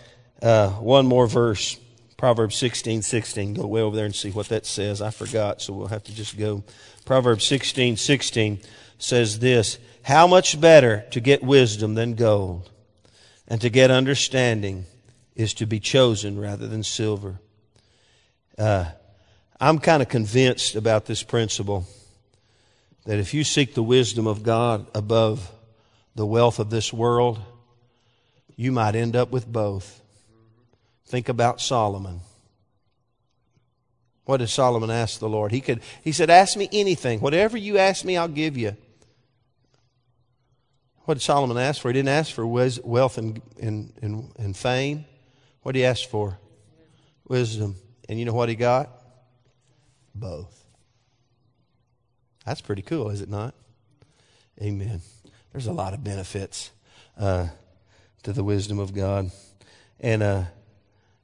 uh, one more verse. Proverbs 16, 16. Go way over there and see what that says. I forgot, so we'll have to just go. Proverbs 16, 16 says this How much better to get wisdom than gold, and to get understanding is to be chosen rather than silver. Uh, I'm kind of convinced about this principle that if you seek the wisdom of God above the wealth of this world, you might end up with both. Think about Solomon. What did Solomon ask the Lord? He could he said, Ask me anything. Whatever you ask me, I'll give you. What did Solomon ask for? He didn't ask for wealth and, and, and, and fame. What did he ask for? Wisdom. And you know what he got? Both. That's pretty cool, is it not? Amen. There's a lot of benefits uh, to the wisdom of God. And uh,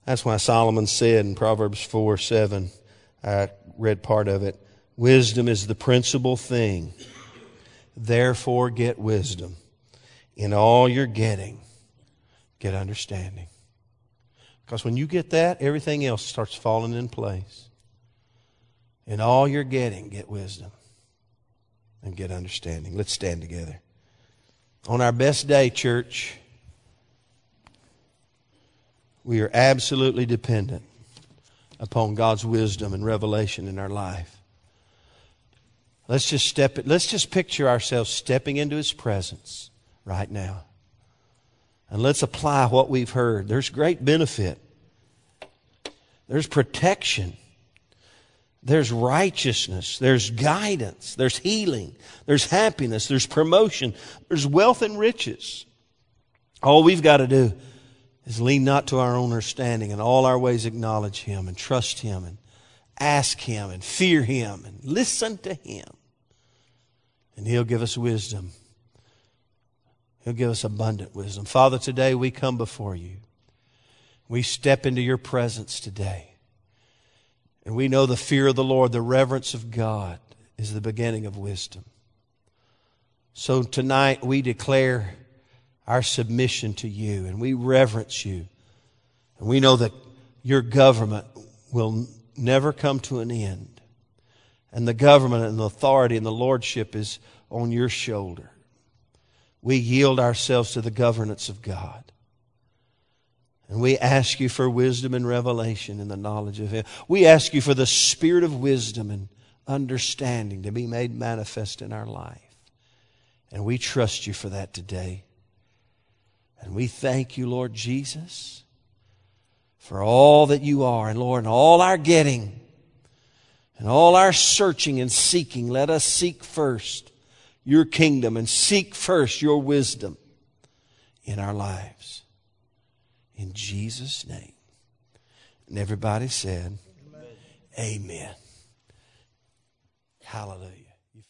that's why Solomon said in Proverbs 4 7, I read part of it wisdom is the principal thing. Therefore, get wisdom. In all you're getting, get understanding. Because when you get that, everything else starts falling in place. In all you're getting, get wisdom and get understanding. Let's stand together. On our best day, church, we are absolutely dependent upon God's wisdom and revelation in our life. Let's just step it, let's just picture ourselves stepping into his presence right now. And let's apply what we've heard. There's great benefit. There's protection. There's righteousness. There's guidance. There's healing. There's happiness. There's promotion. There's wealth and riches. All we've got to do is lean not to our own understanding and all our ways acknowledge Him and trust Him and ask Him and fear Him and listen to Him. And He'll give us wisdom. He'll give us abundant wisdom. Father, today we come before you. We step into your presence today. And we know the fear of the Lord, the reverence of God is the beginning of wisdom. So tonight we declare our submission to you and we reverence you. And we know that your government will never come to an end. And the government and the authority and the lordship is on your shoulder. We yield ourselves to the governance of God. And we ask you for wisdom and revelation in the knowledge of Him. We ask you for the spirit of wisdom and understanding to be made manifest in our life. And we trust you for that today. And we thank you, Lord Jesus, for all that you are. And Lord, and all our getting and all our searching and seeking, let us seek first your kingdom and seek first your wisdom in our lives. In Jesus' name. And everybody said, Amen. Amen. Hallelujah.